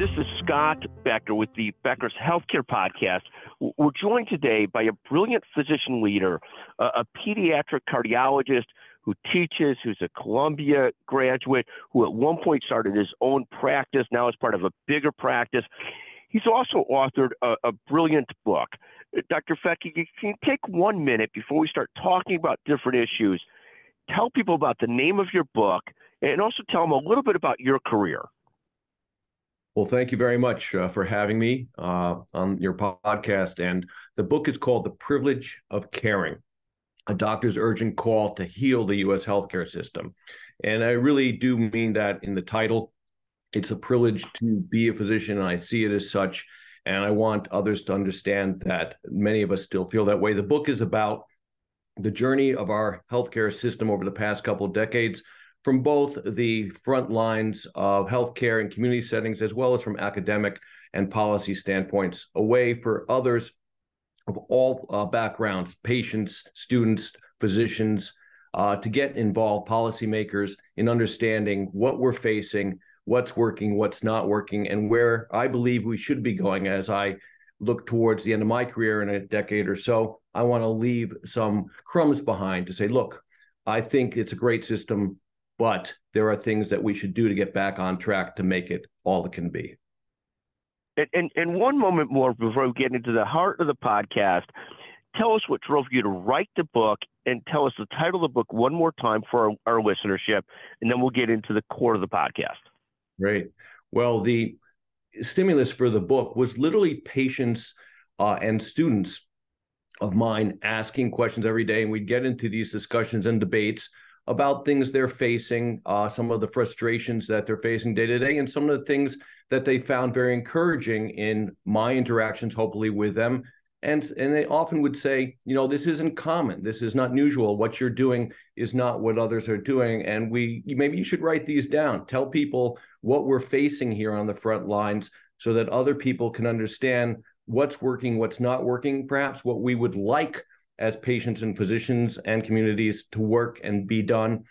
This is Scott Becker with the Becker's Healthcare Podcast. We're joined today by a brilliant physician leader, a, pediatric cardiologist who teaches, who's a Columbia graduate, who at one point started his own practice, now is part of a bigger practice. He's also authored a, a brilliant book. Dr. Fethke, can you take one minute before we start talking about different issues? Tell people about the name of your book and also tell them a little bit about your career. Well, thank you very much uh, for having me uh, on your podcast. And the book is called The Privilege of Caring A Doctor's Urgent Call to Heal the U.S. Healthcare System. And I really do mean that in the title. It's a privilege to be a physician, and I see it as such. And I want others to understand that many of us still feel that way. The book is about the journey of our healthcare system over the past couple of decades from both the front lines of healthcare and community settings, as well as from academic and policy standpoints, a way for others of all uh, backgrounds, patients, students, physicians, uh, to get involved, policymakers, in understanding what we're facing, what's working, what's not working, and where I believe we should be going as I look towards the end of my career in a decade or so. I want to leave some crumbs behind to say, look, I think it's a great system but there are things that we should do to get back on track to make it all it can be. And, and, and one moment more before we get into the heart of the podcast, tell us what drove you to write the book and tell us the title of the book one more time for our, our listenership, and then we'll get into the core of the podcast. Great. Well, the stimulus for the book was literally patients uh, and students of mine asking questions every day, and we'd get into these discussions and debates about things they're facing, uh, some of the frustrations that they're facing day to day, and some of the things that they found very encouraging in my interactions, hopefully with them. And and they often would say, you know, this isn't common. This is not usual. What you're doing is not what others are doing. And we maybe you should write these down. Tell people what we're facing here on the front lines so that other people can understand what's working, what's not working, perhaps what we would like as patients and physicians and communities to work and be done.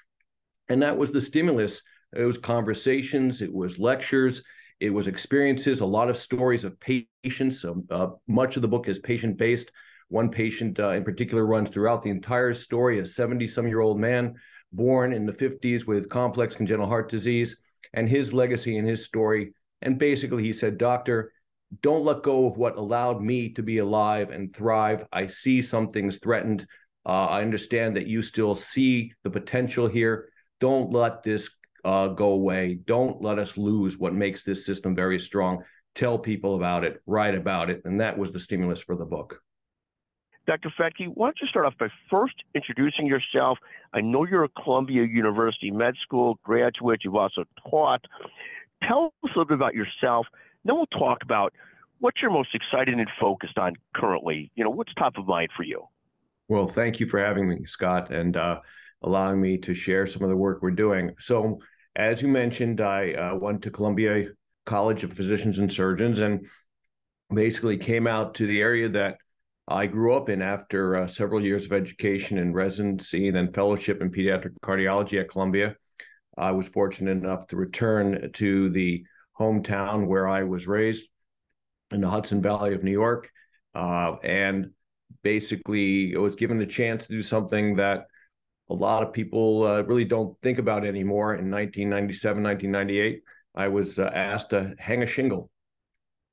And that was the stimulus. It was conversations, it was lectures, it was experiences, a lot of stories of patients. Um, uh, much of the book is patient based. One patient uh, in particular runs throughout the entire story a 70 some year old man born in the 50s with complex congenital heart disease and his legacy and his story. And basically, he said, Doctor, don't let go of what allowed me to be alive and thrive. I see some things threatened. Uh, I understand that you still see the potential here. Don't let this uh, go away. Don't let us lose what makes this system very strong. Tell people about it, write about it. And that was the stimulus for the book. Dr. Fethke, why don't you start off by first introducing yourself? I know you're a Columbia University med school graduate. You've also taught. Tell us a little bit about yourself then we'll talk about what you're most excited and focused on currently. You know, what's top of mind for you? Well, thank you for having me, Scott, and uh, allowing me to share some of the work we're doing. So, as you mentioned, I uh, went to Columbia College of Physicians and Surgeons and basically came out to the area that I grew up in after uh, several years of education and residency and then fellowship in pediatric cardiology at Columbia. I was fortunate enough to return to the hometown where I was raised in the Hudson Valley of New York. Uh, and basically, I was given the chance to do something that a lot of people uh, really don't think about anymore. In 1997, 1998, I was uh, asked to hang a shingle,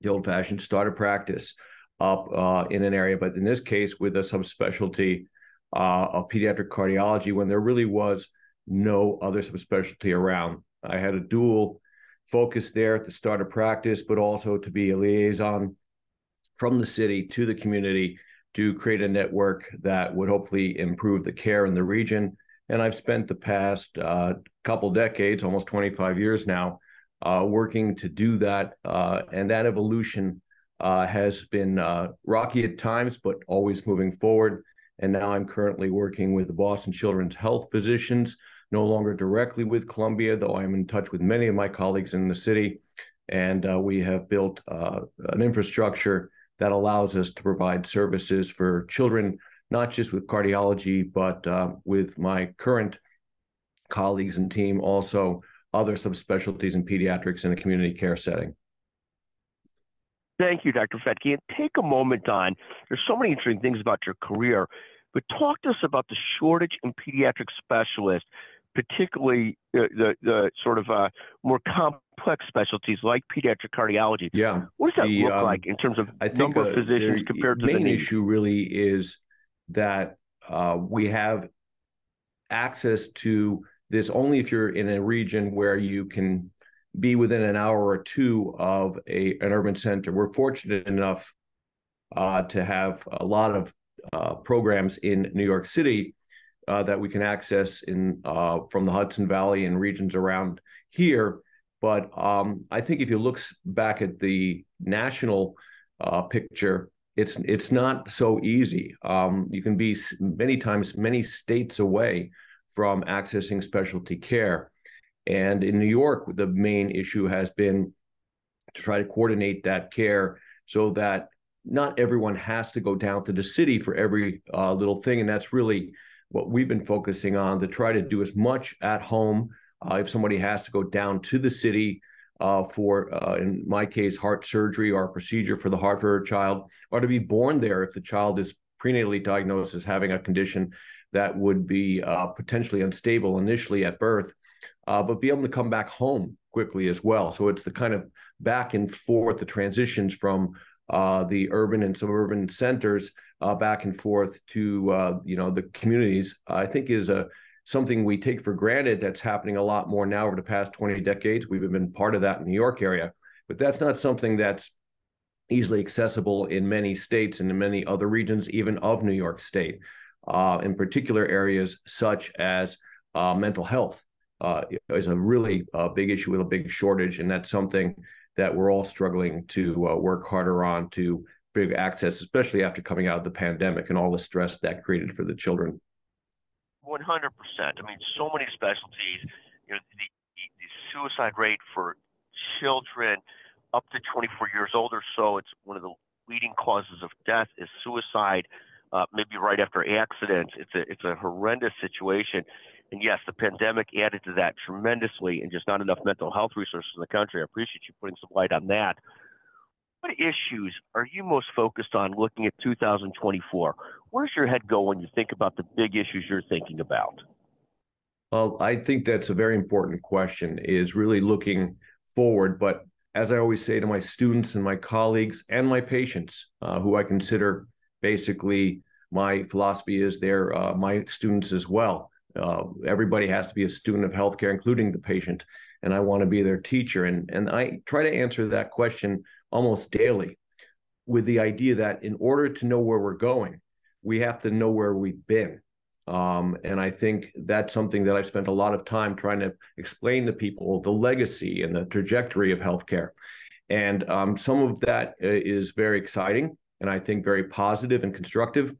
the old fashioned start a practice up uh, in an area, but in this case, with a subspecialty uh, of pediatric cardiology when there really was no other subspecialty around. I had a dual focus there at the start of practice, but also to be a liaison from the city to the community to create a network that would hopefully improve the care in the region. And I've spent the past uh, couple decades, almost 25 years now, uh, working to do that. Uh, and that evolution uh, has been uh, rocky at times, but always moving forward. And now I'm currently working with the Boston Children's Health physicians, no longer directly with Columbia, though I'm in touch with many of my colleagues in the city. And uh, we have built uh, an infrastructure that allows us to provide services for children, not just with cardiology, but uh, with my current colleagues and team, also other subspecialties in pediatrics in a community care setting. Thank you, Dr. Fethke. And take a moment, Don. There's so many interesting things about your career, but talk to us about the shortage in pediatric specialists, particularly the, the, the sort of uh, more complex specialties like pediatric cardiology. Yeah. What does that the, look um, like in terms of I think, number uh, of physicians compared to the main issue really is that uh, we have access to this only if you're in a region where you can be within an hour or two of a an urban center. We're fortunate enough uh, to have a lot of uh, programs in New York City uh, that we can access in uh, from the Hudson Valley and regions around here. But um, I think if you look back at the national uh, picture, it's it's not so easy. Um, you can be many times many states away from accessing specialty care. And in New York, the main issue has been to try to coordinate that care so that not everyone has to go down to the city for every uh, little thing. And that's really what we've been focusing on to try to do as much at home. Uh, if somebody has to go down to the city uh, for, uh, in my case, heart surgery or procedure for the heart for a child, or to be born there if the child is prenatally diagnosed as having a condition that would be uh, potentially unstable initially at birth, uh, but be able to come back home quickly as well. So it's the kind of back and forth, the transitions from uh, the urban and suburban centers uh, back and forth to uh, you know the communities. I think is a something we take for granted that's happening a lot more now over the past 20 decades. We've been part of that in New York area, but that's not something that's easily accessible in many states and in many other regions, even of New York State uh, in particular areas such as uh, mental health uh, is a really uh, big issue with a big shortage, and that's something that we're all struggling to uh, work harder on to bring access, especially after coming out of the pandemic and all the stress that created for the children. One hundred percent. I mean, so many specialties. You know, the, the suicide rate for children up to 24 years old or so, it's one of the leading causes of death is suicide uh, maybe right after accidents. It's a it's a horrendous situation, and yes, the pandemic added to that tremendously, and just not enough mental health resources in the country. I appreciate you putting some light on that. What issues are you most focused on looking at 2024? Where's your head go when you think about the big issues you're thinking about? Well, I think that's a very important question. Is really looking forward, but as I always say to my students and my colleagues and my patients, uh, who I consider basically my philosophy is they're uh, my students as well. Uh, everybody has to be a student of healthcare, including the patient, and I want to be their teacher. And and I try to answer that question almost daily, with the idea that in order to know where we're going, we have to know where we've been. Um, and I think that's something that I've spent a lot of time trying to explain to people the legacy and the trajectory of healthcare. And um, some of that uh, very exciting and I think very positive and constructive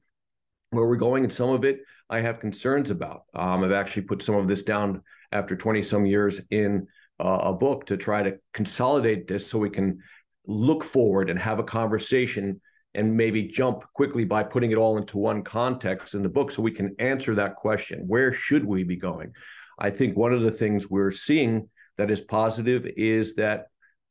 where we're going. And some of it I have concerns about. Um, I've actually put some of this down after 20 some years in uh, a book to try to consolidate this so we can look forward and have a conversation and maybe jump quickly by putting it all into one context in the book so we can answer that question where should we be going i think one of the things we're seeing that is positive is that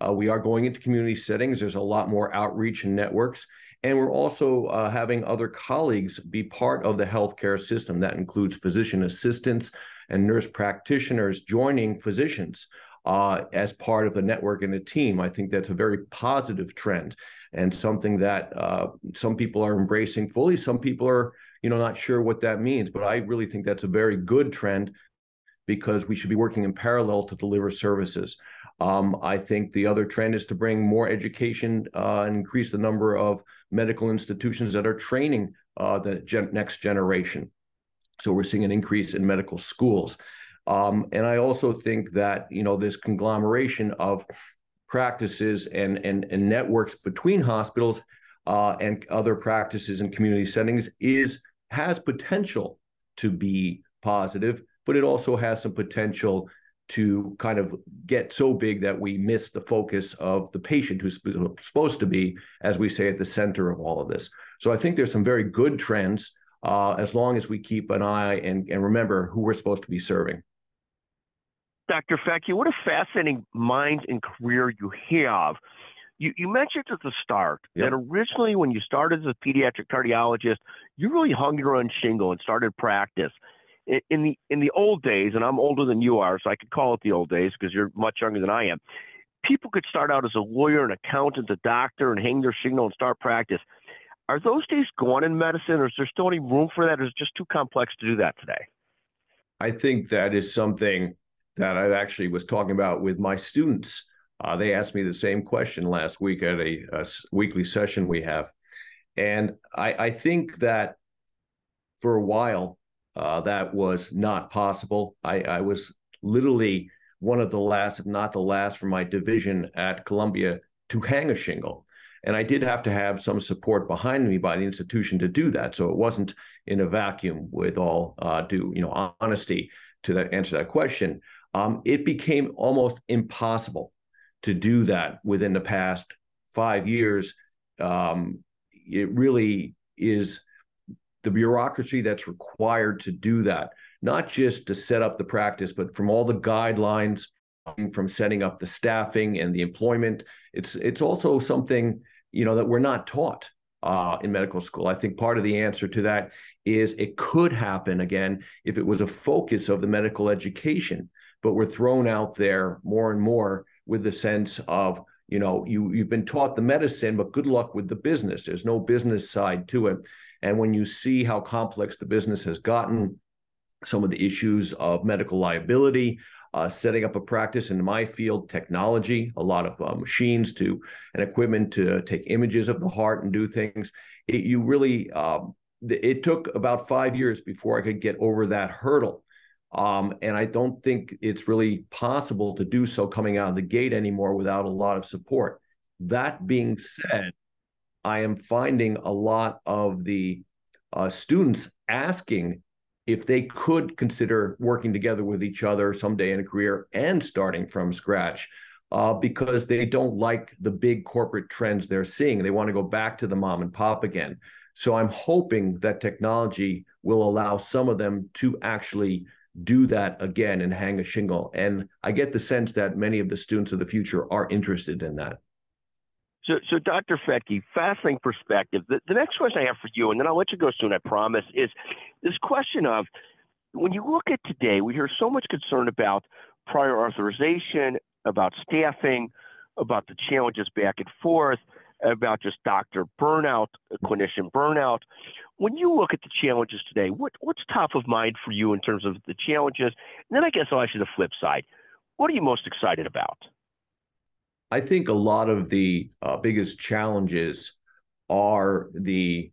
uh, we are going into community settings there's a lot more outreach and networks and we're also uh, having other colleagues be part of the healthcare system. That includes physician assistants and nurse practitioners joining physicians uh, as part of the network and a team. I think that's a very positive trend and something that uh, some people are embracing fully. Some people are, you know, not sure what that means. But I really think that's a very good trend because we should be working in parallel to deliver services. Um, I think the other trend is to bring more education uh, and increase the number of medical institutions that are training uh, the gen- next generation. So we're seeing an increase in medical schools. Um, and I also think that you know this conglomeration of practices and, and, and networks between hospitals uh, and other practices in community settings is has potential to be positive, but it also has some potential to kind of get so big that we miss the focus of the patient who's supposed to be, as we say, at the center of all of this. So I think there's some very good trends uh, as long as we keep an eye and, and remember who we're supposed to be serving. Dr. Fethke, what a fascinating mind and career you have. You, you mentioned at the start yep. that originally, when you started as a pediatric cardiologist, you really hung your own shingle and started practice. In, the in the old days, and I'm older than you are, so I could call it the old days because you're much younger than I am. People could start out as a lawyer, an accountant, a doctor, and hang their shingle and start practice. Are those days gone in medicine, or is there still any room for that? Or is it just too complex to do that today? I think that is something that I actually was talking about with my students. Uh, they asked me the same question last week at a, a weekly session we have. And I, I, think that for a while, uh, that was not possible. I, I, was literally one of the last, if not the last, from my division at Columbia to hang a shingle. And I did have to have some support behind me by the institution to do that. So it wasn't in a vacuum with all uh, due, you know, honesty to that answer that question um, it became almost impossible to do that within the past five years. Um, it really is the bureaucracy that's required to do that, not just to set up the practice, but from all the guidelines, from setting up the staffing and the employment. It's it's also something you know that we're not taught uh, in medical school. I think part of the answer to that is it could happen again if it was a focus of the medical education but we're thrown out there more and more with the sense of you know you you've been taught the medicine but good luck with the business. There's no business side to it. And when you see how complex the business has gotten some of the issues of medical liability uh, setting up a practice in my field technology a lot of uh, machines to and equipment to take images of the heart and do things it, you really um, it took about five years before i could get over that hurdle um, and I don't think it's really possible to do so coming out of the gate anymore without a lot of support. That being said, I am finding a lot of the uh, students asking if they could consider working together with each other someday in a career and starting from scratch uh, because they don't like the big corporate trends they're seeing. They want to go back to the mom and pop again. So I'm hoping that technology will allow some of them to actually do that again and hang a shingle. And I get the sense that many of the students of the future are interested in that. So, so Dr. Fethke, fascinating perspective. The, the next question I have for you, and then I'll let you go soon, I promise, is this question of when you look at today, we hear so much concern about prior authorization, about staffing, about the challenges back and forth, about just doctor burnout, clinician burnout when you look at the challenges today, what, what's top of mind for you in terms of the challenges? And then I guess I'll ask you the flip side. What are you most excited about? I think a lot of the uh, biggest challenges are the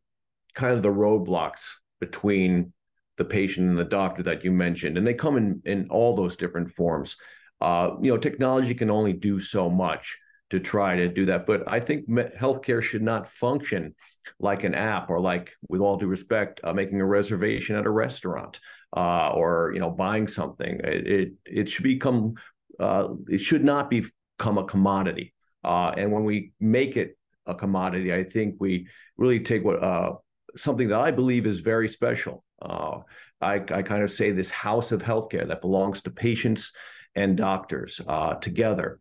kind of the roadblocks between the patient and the doctor that you mentioned, and they come in in all those different forms. Uh, you know, technology can only do so much to try to do that. But I think healthcare should not function like an app or like, with all due respect, uh, making a reservation at a restaurant uh, or you know buying something. It it, it should become uh, it should not become a commodity. Uh, and when we make it a commodity, I think we really take what uh, something that I believe is very special. Uh, I, I kind of say this house of healthcare that belongs to patients and doctors together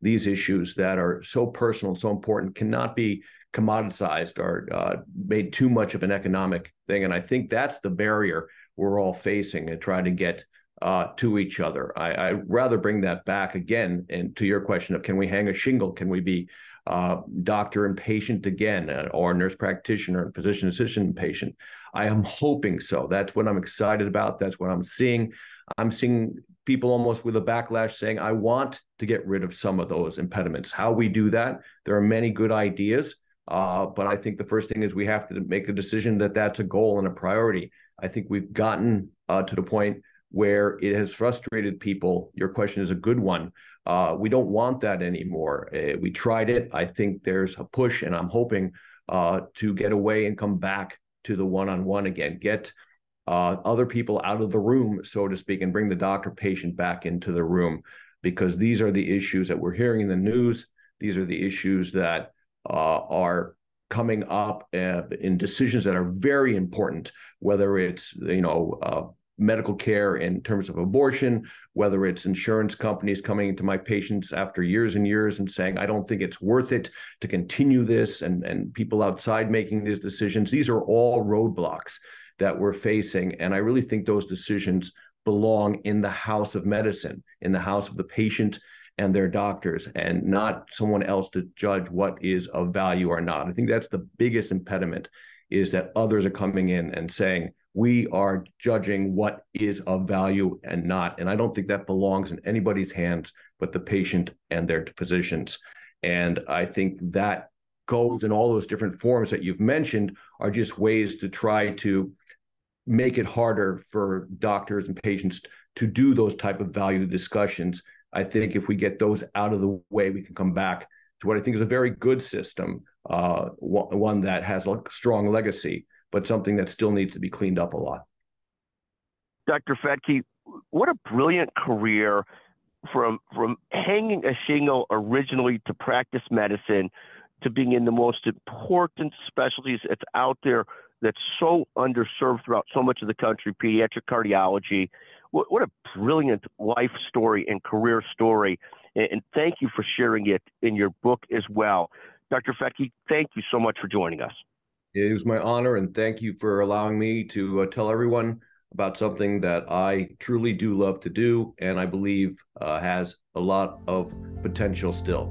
these issues that are so personal, so important, cannot be commoditized or uh, made too much of an economic thing. And I think that's the barrier we're all facing and trying to get uh, to each other. I, I rather bring that back again and to your question of can we hang a shingle? Can we be uh, doctor and patient again, uh, or nurse practitioner and physician assistant patient? I am hoping so. That's what I'm excited about. That's what I'm seeing. I'm seeing people almost with a backlash saying, I want to get rid of some of those impediments. How we do that, there are many good ideas. Uh, but I think the first thing is we have to make a decision that that's a goal and a priority. I think we've gotten uh, to the point where it has frustrated people. Your question is a good one, Uh, we don't want that anymore. Uh, we tried it. I think there's a push, and I'm hoping uh, to get away and come back to the one-on-one again. Get uh, other people out of the room, so to speak, and bring the doctor patient back into the room because these are the issues that we're hearing in the news. These are the issues that uh, are coming up uh, in decisions that are very important, whether it's you know uh, medical care in terms of abortion, whether it's insurance companies coming to my patients after years and years and saying, I don't think it's worth it to continue this, and, and people outside making these decisions. These are all roadblocks that we're facing. And I really think those decisions belong in the house of medicine, in the house of the patient and their doctors, and not someone else to judge what is of value or not. I think that's the biggest impediment is that others are coming in and saying, we are judging what is of value and not. And I don't think that belongs in anybody's hands but the patient and their physicians. And I think that goes in all those different forms that you've mentioned are just ways to try to make it harder for doctors and patients to do those type of value discussions. I think if we get those out of the way, we can come back to what I think is a very good system, uh, one that has a strong legacy but something that still needs to be cleaned up a lot. Dr. Fethke, what a brilliant career from from hanging a shingle originally to practice medicine to being in the most important specialties that's out there that's so underserved throughout so much of the country, pediatric cardiology. What, what a brilliant life story and career story. And, and, thank you for sharing it in your book as well. Dr. Fethke, thank you so much for joining us. It was my honor, and thank you for allowing me to uh, tell everyone about something that I truly do love to do, and I believe uh, has a lot of potential still.